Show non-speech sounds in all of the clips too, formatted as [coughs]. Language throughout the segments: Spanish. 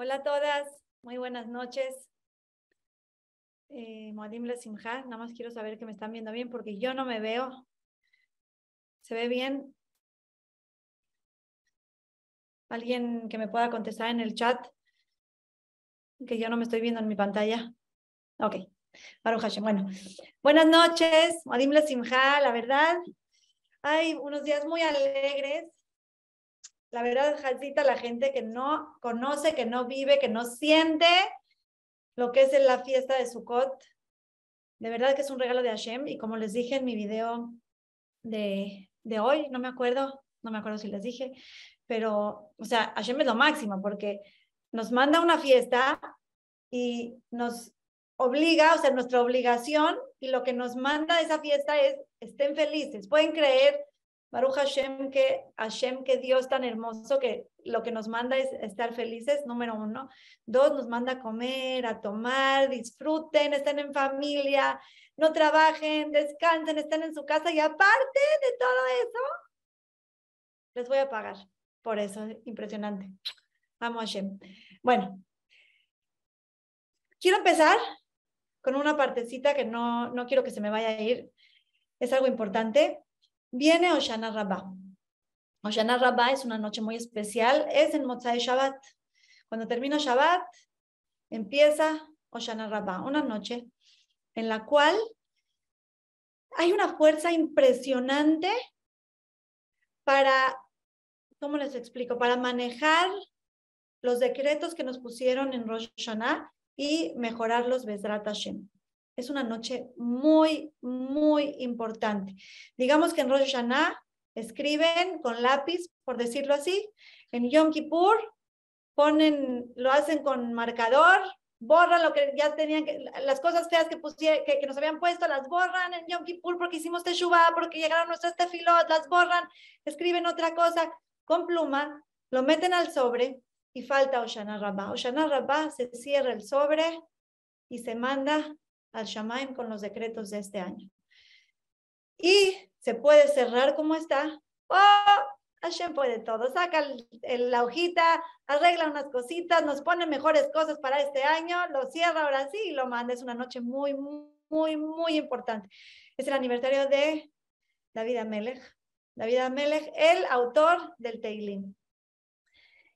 Hola a todas, muy buenas noches. Eh, Moadim nada más quiero saber que me están viendo bien porque yo no me veo. ¿Se ve bien? ¿Alguien que me pueda contestar en el chat? Que yo no me estoy viendo en mi pantalla. Ok, Baruch Hashem. Bueno, buenas noches, Moadim Simha, la verdad. Hay unos días muy alegres la verdad, Jacita, la gente que no conoce, que no vive, que no siente lo que es la fiesta de Sukkot, de verdad que es un regalo de Hashem. Y como les dije en mi video de, de hoy, no me acuerdo, no me acuerdo si les dije, pero, o sea, Hashem es lo máximo porque nos manda una fiesta y nos obliga, o sea, nuestra obligación y lo que nos manda esa fiesta es estén felices. Pueden creer Baruch Hashem, que Hashem, que Dios tan hermoso, que lo que nos manda es estar felices, número uno. Dos, nos manda a comer, a tomar, disfruten, estén en familia, no trabajen, descansen, estén en su casa y aparte de todo eso, les voy a pagar. Por eso, impresionante. Amo a Hashem. Bueno, quiero empezar con una partecita que no, no quiero que se me vaya a ir. Es algo importante. Viene Oshana Rabbah. Oshana Rabbah es una noche muy especial, es en Motzai Shabbat. Cuando termina Shabbat, empieza Oshana Rabbah, una noche en la cual hay una fuerza impresionante para, ¿cómo les explico? Para manejar los decretos que nos pusieron en Rosh Hashanah y mejorarlos Bezrat Hashem es una noche muy, muy importante. Digamos que en Rosh Hashanah escriben con lápiz, por decirlo así. En Yom Kippur ponen, lo hacen con marcador, borran lo que ya tenían, que, las cosas feas que, que, nos habían puesto, las borran en Yom Kippur porque hicimos Teshuvah, porque llegaron nuestras tefilot, las borran, escriben otra cosa con pluma, lo meten al sobre y falta Oshana Rabbah. Oshana Rabbah se cierra el sobre y se manda al Shamaim con los decretos de este año. Y se puede cerrar como está. Oh, Hashem puede todo. Saca la hojita, arregla unas cositas, nos pone mejores cosas para este año, lo cierra ahora sí y lo manda. Es una noche muy, muy, muy importante. Es el aniversario de David Amelech. David Amelech, el autor del Teilim.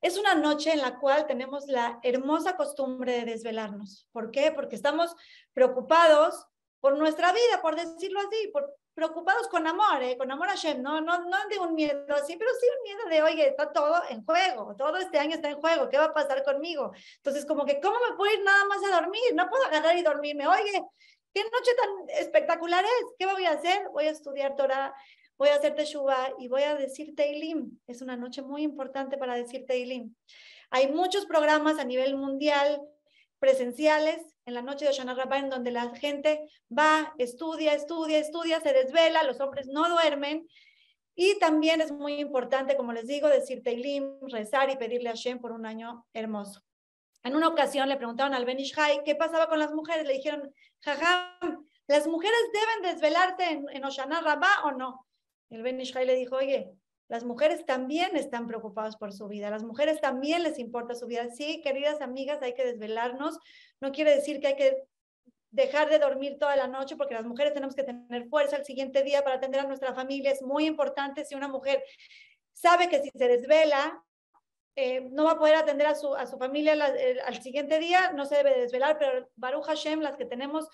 Es una noche en la cual tenemos la hermosa costumbre de desvelarnos. ¿Por qué? Porque estamos preocupados por nuestra vida, por decirlo así, por, preocupados con amor, ¿eh? con amor a Shem, no, no, no de un miedo así, pero sí un miedo de, oye, está todo en juego, todo este año está en juego, ¿qué va a pasar conmigo? Entonces, como que, ¿cómo me puedo ir nada más a dormir? No puedo agarrar y dormirme, oye, qué noche tan espectacular es, ¿qué voy a hacer? Voy a estudiar Torah, voy a hacer Teshuvah y voy a decir Teilim. Es una noche muy importante para decir Teilim. Hay muchos programas a nivel mundial presenciales en la noche de Oshana Rabbah en donde la gente va, estudia, estudia, estudia, se desvela, los hombres no duermen. Y también es muy importante, como les digo, decir Teilim, rezar y pedirle a Shem por un año hermoso. En una ocasión le preguntaron al Ben Ishai qué pasaba con las mujeres. Le dijeron, jajam, ¿las mujeres deben desvelarse en, en Oshana Rabbah o no? El Ben Ishai le dijo, oye, las mujeres también están preocupadas por su vida, las mujeres también les importa su vida. Sí, queridas amigas, hay que desvelarnos. No quiere decir que hay que dejar de dormir toda la noche, porque las mujeres tenemos que tener fuerza el siguiente día para atender a nuestra familia. Es muy importante si una mujer sabe que si se desvela, eh, no va a poder atender a su, a su familia al siguiente día, no se debe desvelar, pero Baruch Hashem, las que tenemos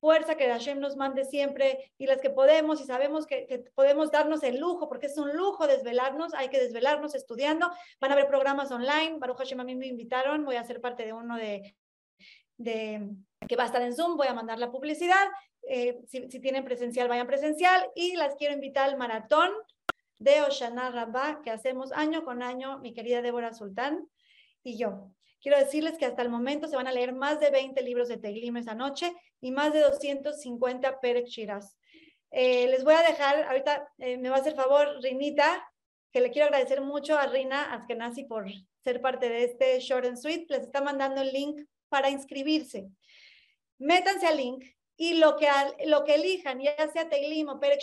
fuerza que Hashem nos mande siempre y las que podemos y sabemos que, podemos darnos el lujo, porque es un lujo desvelarnos, hay que desvelarnos estudiando. Van a haber programas online, Baruch Hashem a mí me invitaron, voy a ser parte de uno de, que va a estar en Zoom, voy a mandar la publicidad. Eh, si, tienen presencial, vayan presencial y las quiero invitar al maratón de Oshana Rabbah que hacemos año con año, mi querida Débora Sultán y yo. Quiero decirles que hasta el momento se van a leer más de 20 libros de Teilim esa noche y más de 250 Perek Shiraz. Eh, les voy a dejar, ahorita eh, me va a hacer favor Rinita, que le quiero agradecer mucho a Rina Askenazi por ser parte de este Short and Sweet. Les está mandando el link para inscribirse. Métanse al link y lo que, lo que elijan, ya sea Teilim o Perek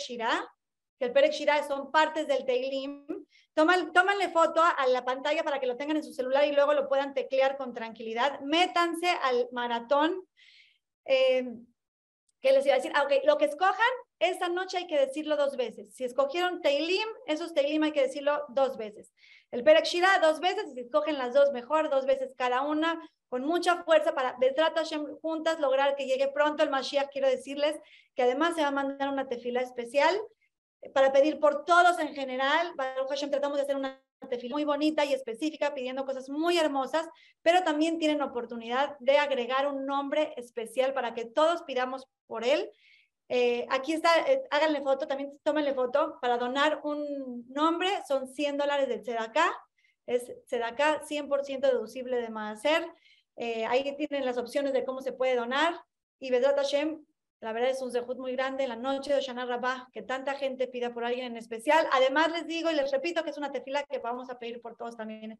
que el Perek son partes del Teilim, tómanle foto a la pantalla para que lo tengan en su celular y luego lo puedan teclear con tranquilidad. Métanse al maratón. Eh, ¿Qué les iba a decir? Ah, lo que escojan, esta noche hay que decirlo dos veces. Si escogieron Teilim, esos Teilim hay que decirlo dos veces. El Perek dos veces, si escogen las dos mejor, dos veces cada una, con mucha fuerza para Bezrat Hashem juntas lograr que llegue pronto el Mashiach. Quiero decirles que además se va a mandar una tefila especial para pedir por todos en general. Baruch Hashem tratamos de hacer una tefila muy bonita y específica, pidiendo cosas muy hermosas, pero también tienen oportunidad de agregar un nombre especial para que todos pidamos por él. Eh, aquí está, eh, háganle foto, también tómenle foto para donar un nombre, son 100 dólares de Tzedakah, es Tzedakah 100% deducible de Maaser. Eh, ahí tienen las opciones de cómo se puede donar. Y Vedrat Hashem, la verdad es un zehut muy grande en la noche de Oshana Rabbah, que tanta gente pida por alguien en especial. Además, les digo y les repito que es una tefila que vamos a pedir por todos también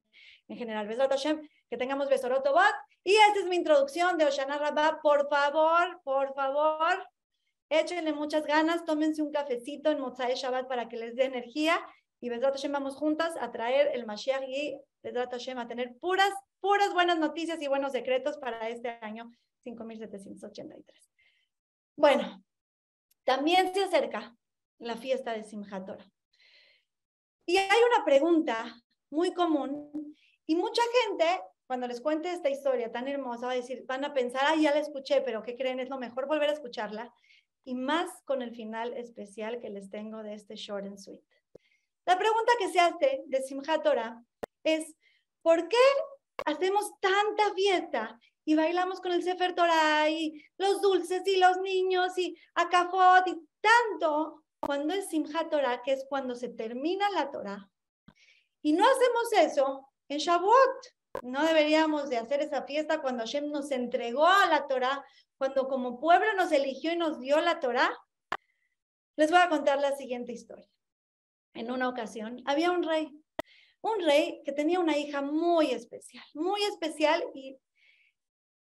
en general. Vedrat Hashem, que tengamos Besoroto Y esta es mi introducción de Oshana Rabbah. Por favor, por favor, échenle muchas ganas, tómense un cafecito en Motzai Shabbat para que les dé energía. Y Vedrat Hashem, vamos juntas a traer el Mashiach y Vedrat Hashem a tener puras puras buenas noticias y buenos decretos para este año 5783. Bueno, también se acerca la fiesta de Simchat Torah. Y hay una pregunta muy común y mucha gente, cuando les cuente esta historia tan hermosa, va a decir, van a pensar, ah, ya la escuché, pero ¿qué creen? Es lo mejor volver a escucharla. Y más con el final especial que les tengo de este short and sweet. La pregunta que se hace de Simchat Torah es, ¿por qué hacemos tanta fiesta y bailamos con el Sefer Torah y los dulces y los niños y acafot y tanto cuando es Simchat Torah, que es cuando se termina la Torah. Y no hacemos eso en Shavuot. No deberíamos de hacer esa fiesta cuando Hashem nos entregó a la Torah, cuando como pueblo nos eligió y nos dio la Torah. Les voy a contar la siguiente historia. En una ocasión había un rey un rey que tenía una hija muy especial, muy especial y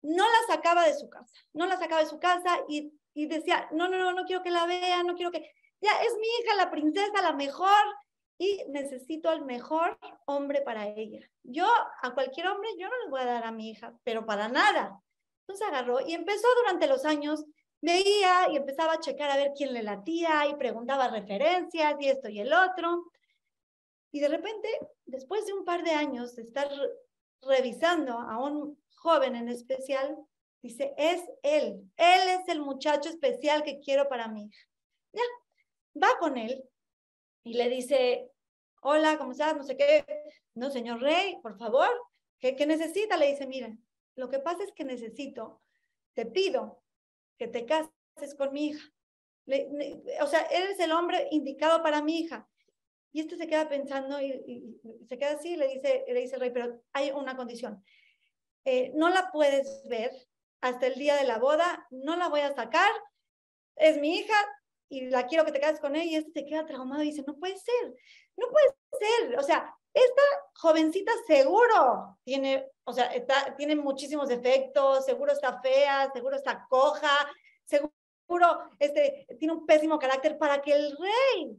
no la sacaba de su casa, no la sacaba de su casa y, decía, no, no, no, no quiero que la vea, no quiero que, ya es mi hija, la princesa, la mejor y necesito al mejor hombre para ella. Yo a cualquier hombre, yo no le voy a dar a mi hija, pero para nada. Entonces agarró y empezó durante los años, veía y empezaba a checar a ver quién le latía y preguntaba referencias y esto y el otro. Y de repente, después de un par de años de estar revisando a un joven en especial, dice, es él, él es el muchacho especial que quiero para mi hija. Ya, va con él y le dice, hola, ¿cómo estás? No sé qué. No, señor rey, por favor, ¿qué, qué necesita? Le dice, mira, lo que pasa es que necesito, te pido que te cases con mi hija. o sea, eres el hombre indicado para mi hija. Y este se queda pensando y, se queda así y le dice, le dice el rey, pero hay una condición. Eh, no la puedes ver hasta el día de la boda, no la voy a sacar, es mi hija y la quiero que te cases con ella y este se queda traumado y dice, no puede ser, no puede ser, o sea, esta jovencita seguro tiene, o sea, está, tiene muchísimos defectos, seguro está fea, seguro está coja, seguro este, tiene un pésimo carácter para que el rey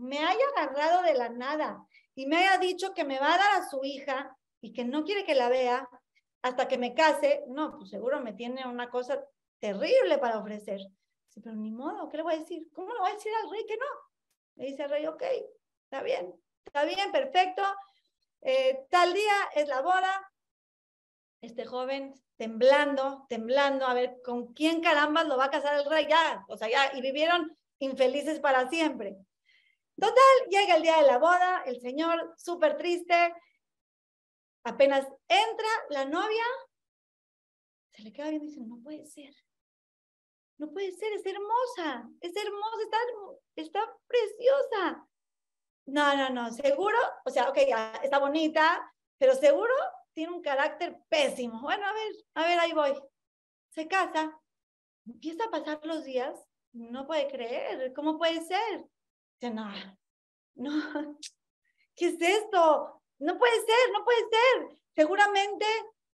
me haya agarrado de la nada y me haya dicho que me va a dar a su hija y que no quiere que la vea hasta que me case, no, pues seguro me tiene una cosa terrible para ofrecer. Sí, pero ni modo, ¿qué le voy a decir? ¿Cómo le voy a decir al rey que no? Le dice el rey, ok, está bien, está bien, perfecto. Eh, tal día es la boda. Este joven temblando, temblando, a ver con quién carambas lo va a casar el rey ya, o sea, ya, y vivieron infelices para siempre. Total, llega el día de la boda, el señor súper triste, apenas entra la novia, se le queda viendo y dice, no puede ser, no puede ser, es hermosa, es hermosa, está, está preciosa. No, no, no, seguro, o sea, ok, está bonita, pero seguro tiene un carácter pésimo. Bueno, a ver, a ver, ahí voy. Se casa, empieza a pasar los días, no puede creer, ¿cómo puede ser? No, no, [laughs] ¿qué es esto? No puede ser, no puede ser. Seguramente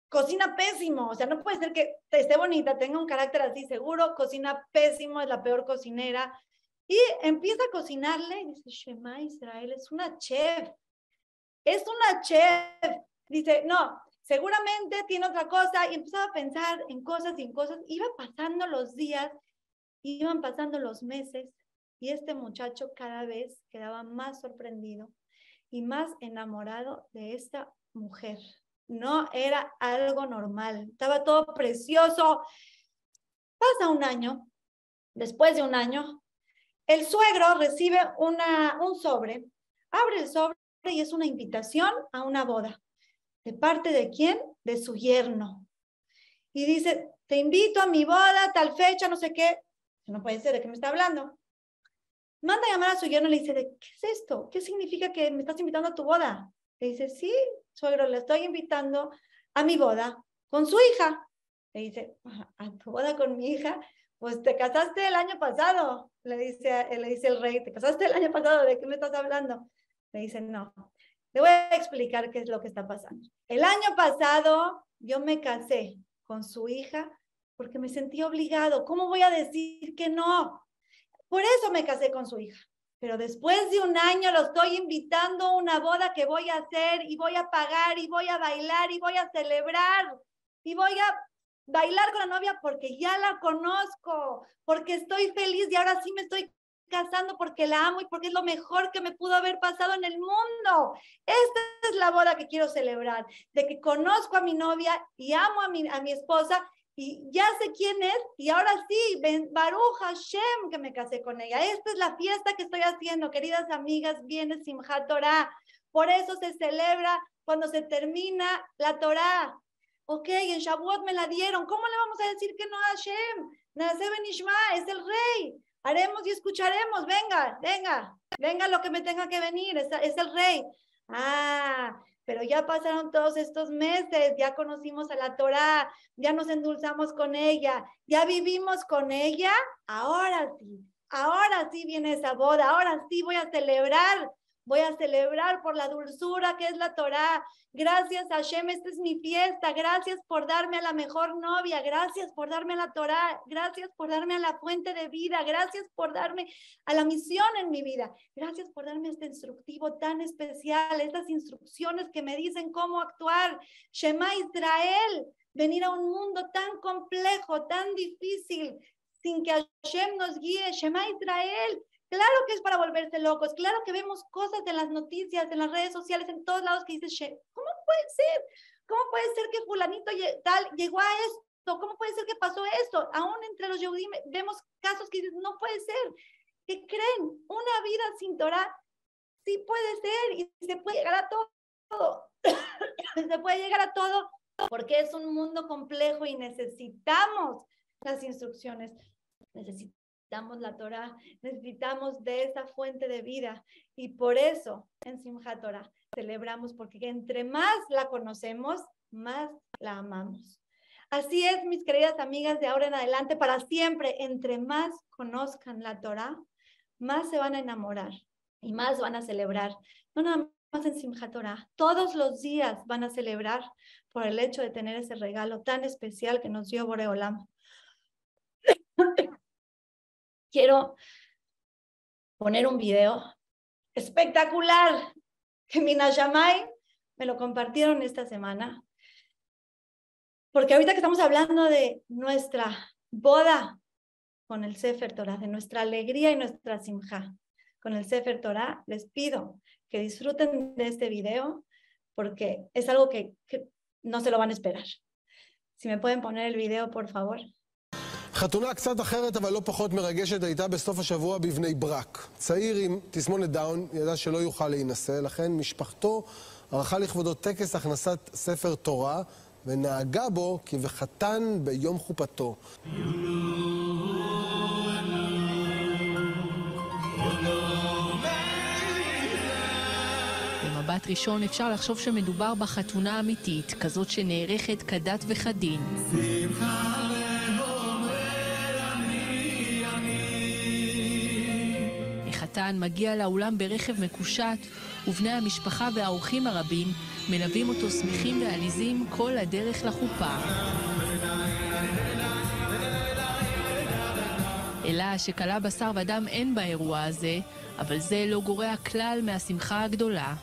cocina pésimo, o sea, no puede ser que esté bonita, tenga un carácter así seguro, cocina pésimo, es la peor cocinera. Y empieza a cocinarle y dice, Shema Israel es una chef, es una chef. Dice, no, seguramente tiene otra cosa y empezaba a pensar en cosas y en cosas. Iba pasando los días, iban pasando los meses y este muchacho cada vez quedaba más sorprendido y más enamorado de esta mujer. No era algo normal, estaba todo precioso. Pasa un año, después de un año, el suegro recibe una, un sobre, abre el sobre y es una invitación a una boda. ¿De parte de quién? De su yerno. Y dice, te invito a mi boda, tal fecha, no sé qué. No puede ser, ¿de qué me está hablando? Manda a llamar a su yerno y le dice, ¿qué es esto? ¿Qué significa que me estás invitando a tu boda? Le dice, sí, suegro, le estoy invitando a mi boda con su hija. Le dice, ¿a tu boda con mi hija? Pues te casaste el año pasado, le dice, le dice el rey, te casaste el año pasado, ¿de qué me estás hablando? Le dice, no, le voy a explicar qué es lo que está pasando. El año pasado yo me casé con su hija porque me sentí obligado. ¿Cómo voy a decir que no? Por eso me casé con su hija. Pero después de un año lo estoy invitando a una boda que voy a hacer y voy a pagar y voy a bailar y voy a celebrar y voy a bailar con la novia porque ya la conozco, porque estoy feliz y ahora sí me estoy casando porque la amo y porque es lo mejor que me pudo haber pasado en el mundo. Esta es la boda que quiero celebrar, de que conozco a mi novia y amo a mi, a mi esposa y ya sé quién es y ahora sí, Baruch Hashem que me casé con ella. Esta es la fiesta que estoy haciendo, queridas amigas, viene Simchat Torah. Por eso se celebra cuando se termina la Torah. Ok, en Shavuot me la dieron. ¿Cómo le vamos a decir que no a Hashem? Nace Benishma, es el rey. Haremos y escucharemos. Venga, venga, venga lo que me tenga que venir. Es, es el rey. Ah, pero ya pasaron todos estos meses, ya conocimos a la Torá, ya nos endulzamos con ella, ya vivimos con ella. Ahora sí, ahora sí viene esa boda, ahora sí voy a celebrar Voy a celebrar por la dulzura que es la Torá. Gracias Hashem, esta es mi fiesta. Gracias por darme a la mejor novia. Gracias por darme a la Torá. Gracias por darme a la fuente de vida. Gracias por darme a la misión en mi vida. Gracias por darme este instructivo tan especial, estas instrucciones que me dicen cómo actuar. Shema Israel, venir a un mundo tan complejo, tan difícil, sin que Hashem nos guíe. Shema Israel, Claro que es para volverse locos, claro que vemos cosas en las noticias, en las redes sociales, en todos lados que dices, ¿cómo puede ser? ¿Cómo puede ser que fulanito tal llegó a esto? ¿Cómo puede ser que pasó esto? Aún entre los Yehudim vemos casos que dices, no puede ser. ¿Qué creen? Una vida sin Torah sí puede ser y se puede llegar a todo. [coughs] se puede llegar a todo porque es un mundo complejo y necesitamos las instrucciones. Necesitamos necesitamos la Torah, necesitamos de esa fuente de vida. Y por eso en Simchat Torah celebramos, porque entre más la conocemos, más la amamos. Así es, mis queridas amigas, de ahora en adelante, para siempre, entre más conozcan la Torah, más se van a enamorar y más van a celebrar. No nada más en Simchat Torah, todos los días van a celebrar por el hecho de tener ese regalo tan especial que nos dio Boreolam quiero poner un video espectacular que Minayamay me lo compartieron esta semana. Porque ahorita que estamos hablando de nuestra boda con el Sefer Torah, de nuestra alegría y nuestra simja con el Sefer Torah, les pido que disfruten de este video porque es algo que, que no se lo van a esperar. Si me pueden poner el video, por favor. חתונה קצת אחרת אבל לא פחות מרגשת הייתה בסוף השבוע בבני ברק. צעיר עם תסמונת דאון ידע שלא יוכל להינשא, לכן משפחתו ערכה לכבודו טקס הכנסת ספר תורה ונהגה בו כבחתן ביום חופתו. במבט ראשון אפשר לחשוב שמדובר בחתונה אמיתית, כזאת שנערכת כדת וכדין. שמחה החתן מגיע לאולם ברכב מקושט, ובני המשפחה והאורחים הרבים מלווים אותו שמחים ועליזים כל הדרך לחופה. אלא שכלה בשר ודם אין באירוע הזה, אבל זה לא גורע כלל מהשמחה הגדולה.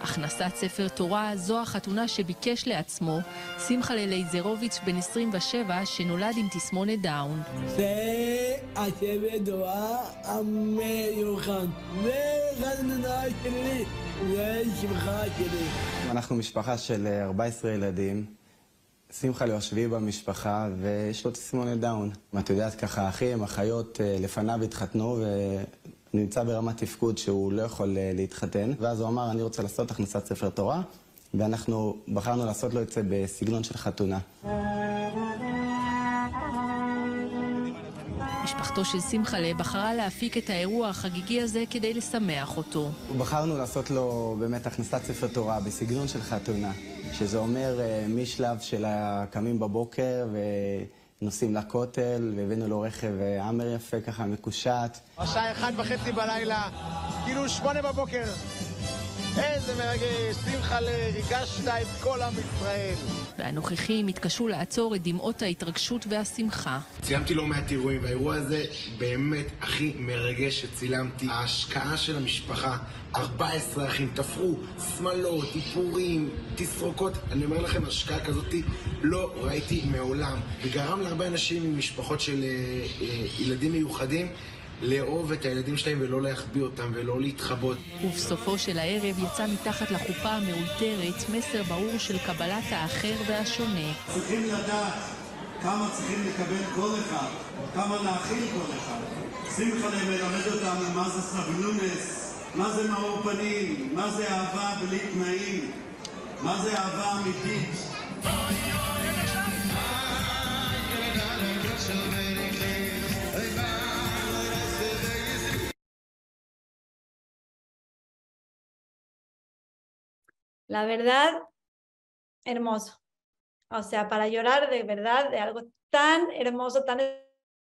הכנסת ספר תורה זו החתונה שביקש לעצמו שמחה ללייזרוביץ' בן 27 שנולד עם תסמונת דאון. זה השבט תורה המיוחד, וחתונה שלי, זה שמחה שלי. אנחנו משפחה של 14 ילדים. שמחה לו השביעי במשפחה, ויש לו תסמונת דאון. את יודעת, ככה, אחים, אחיות לפניו התחתנו, נמצא ברמת תפקוד שהוא לא יכול להתחתן, ואז הוא אמר, אני רוצה לעשות הכנסת ספר תורה, ואנחנו בחרנו לעשות לו את זה בסגנון של חתונה. משפחתו של שמחלה בחרה להפיק את האירוע החגיגי הזה כדי לשמח אותו. בחרנו לעשות לו באמת הכנסת ספר תורה בסגנון של חתונה, שזה אומר משלב של הקמים בבוקר ו... נוסעים לכותל, והבאנו לו רכב האמר יפה, ככה מקושט. השעה אחת וחצי בלילה, כאילו שמונה בבוקר. איזה מרגש, שמחה ריגשת את כל עם ישראל. והנוכחים התקשו לעצור את דמעות ההתרגשות והשמחה. צילמתי לא מעט אירועים, והאירוע הזה באמת הכי מרגש שצילמתי. ההשקעה של המשפחה, 14 אחים, תפרו שמלות, איפורים, תסרוקות. אני אומר לכם, השקעה כזאת לא ראיתי מעולם. וגרם להרבה אנשים עם משפחות של אה, אה, ילדים מיוחדים. לאהוב את הילדים שלהם ולא להחביא אותם ולא להתחבות. ובסופו של הערב יצא מתחת לחופה המאולתרת מסר ברור של קבלת האחר והשונה. צריכים לדעת כמה צריכים לקבל כל אחד, כמה להכיל כל אחד. שמחה מלמד אותנו מה זה סבלונס, מה זה מאור פנים, מה זה אהבה בלי תנאים, מה זה אהבה אמיתית. La verdad, hermoso. O sea, para llorar de verdad de algo tan hermoso, tan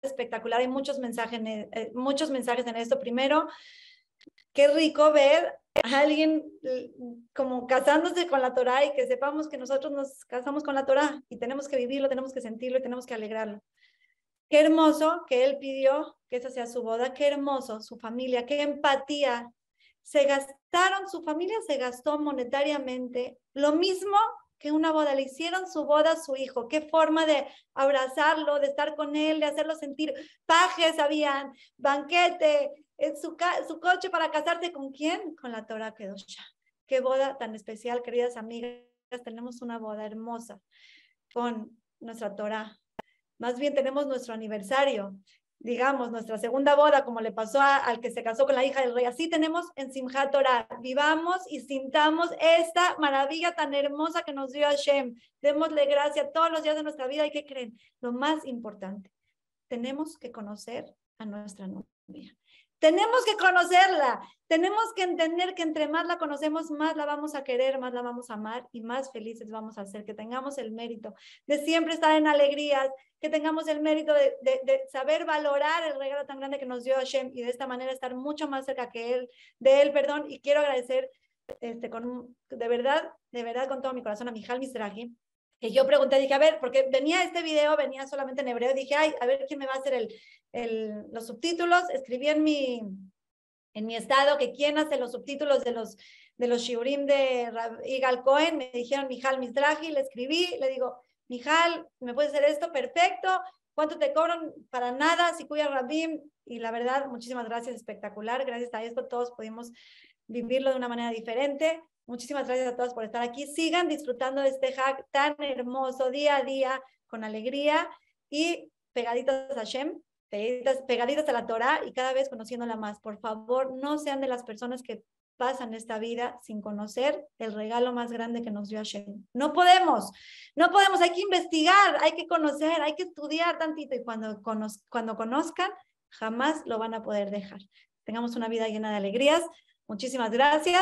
espectacular. Hay muchos mensajes, eh, muchos mensajes en esto. Primero, qué rico ver a alguien como casándose con la Torah y que sepamos que nosotros nos casamos con la Torah y tenemos que vivirlo, tenemos que sentirlo y tenemos que alegrarlo. Qué hermoso que él pidió que esa sea su boda, qué hermoso su familia, qué empatía. Se gastaron, su familia se gastó monetariamente lo mismo que una boda, le hicieron su boda a su hijo, qué forma de abrazarlo, de estar con él, de hacerlo sentir pajes, habían banquete, en su, su coche para casarse con quién? Con la Torah Kedosha. Qué boda tan especial, queridas amigas, tenemos una boda hermosa con nuestra Torah. Más bien tenemos nuestro aniversario, digamos, nuestra segunda boda, como le pasó al que se casó con la hija del rey. Así tenemos en Simchat Torah. Vivamos y sintamos esta maravilla tan hermosa que nos dio Hashem. Démosle gracias todos los días de nuestra vida. ¿Y qué creen? Lo más importante, tenemos que conocer a nuestra novia. Tenemos que conocerla, tenemos que entender que entre más la conocemos, más la vamos a querer, más la vamos a amar y más felices vamos a ser, que tengamos el mérito de siempre estar en alegrías, que tengamos el mérito de, saber valorar el regalo tan grande que nos dio Hashem y de esta manera estar mucho más cerca que él, de él, perdón, y quiero agradecer este, con, de verdad, de verdad con todo mi corazón a Mijal Misraji, que yo pregunté, dije, a ver, porque venía este video, venía solamente en hebreo, dije, ay, a ver quién me va a hacer el, el, los subtítulos, escribí en mi, en mi estado que quién hace los subtítulos de los, de los shiurim de Igal Cohen, me dijeron Mijal Misraji, le escribí, le digo, Mijal, ¿me puedes hacer esto? Perfecto. ¿Cuánto te cobran? Para nada, si cuya Rabim. Y la verdad, muchísimas gracias, espectacular. Gracias a esto todos pudimos vivirlo de una manera diferente. Muchísimas gracias a todos por estar aquí. Sigan disfrutando de este hack tan hermoso día a día, con alegría y pegaditas a Shem, pegaditas, pegaditas a la Torah y cada vez conociéndola más. Por favor, no sean de las personas que pasan esta vida sin conocer el regalo más grande que nos dio Hashem. No podemos, no podemos, hay que investigar, hay que conocer, hay que estudiar tantito y cuando, cuando conozcan, jamás lo van a poder dejar. Tengamos una vida llena de alegrías. Muchísimas gracias.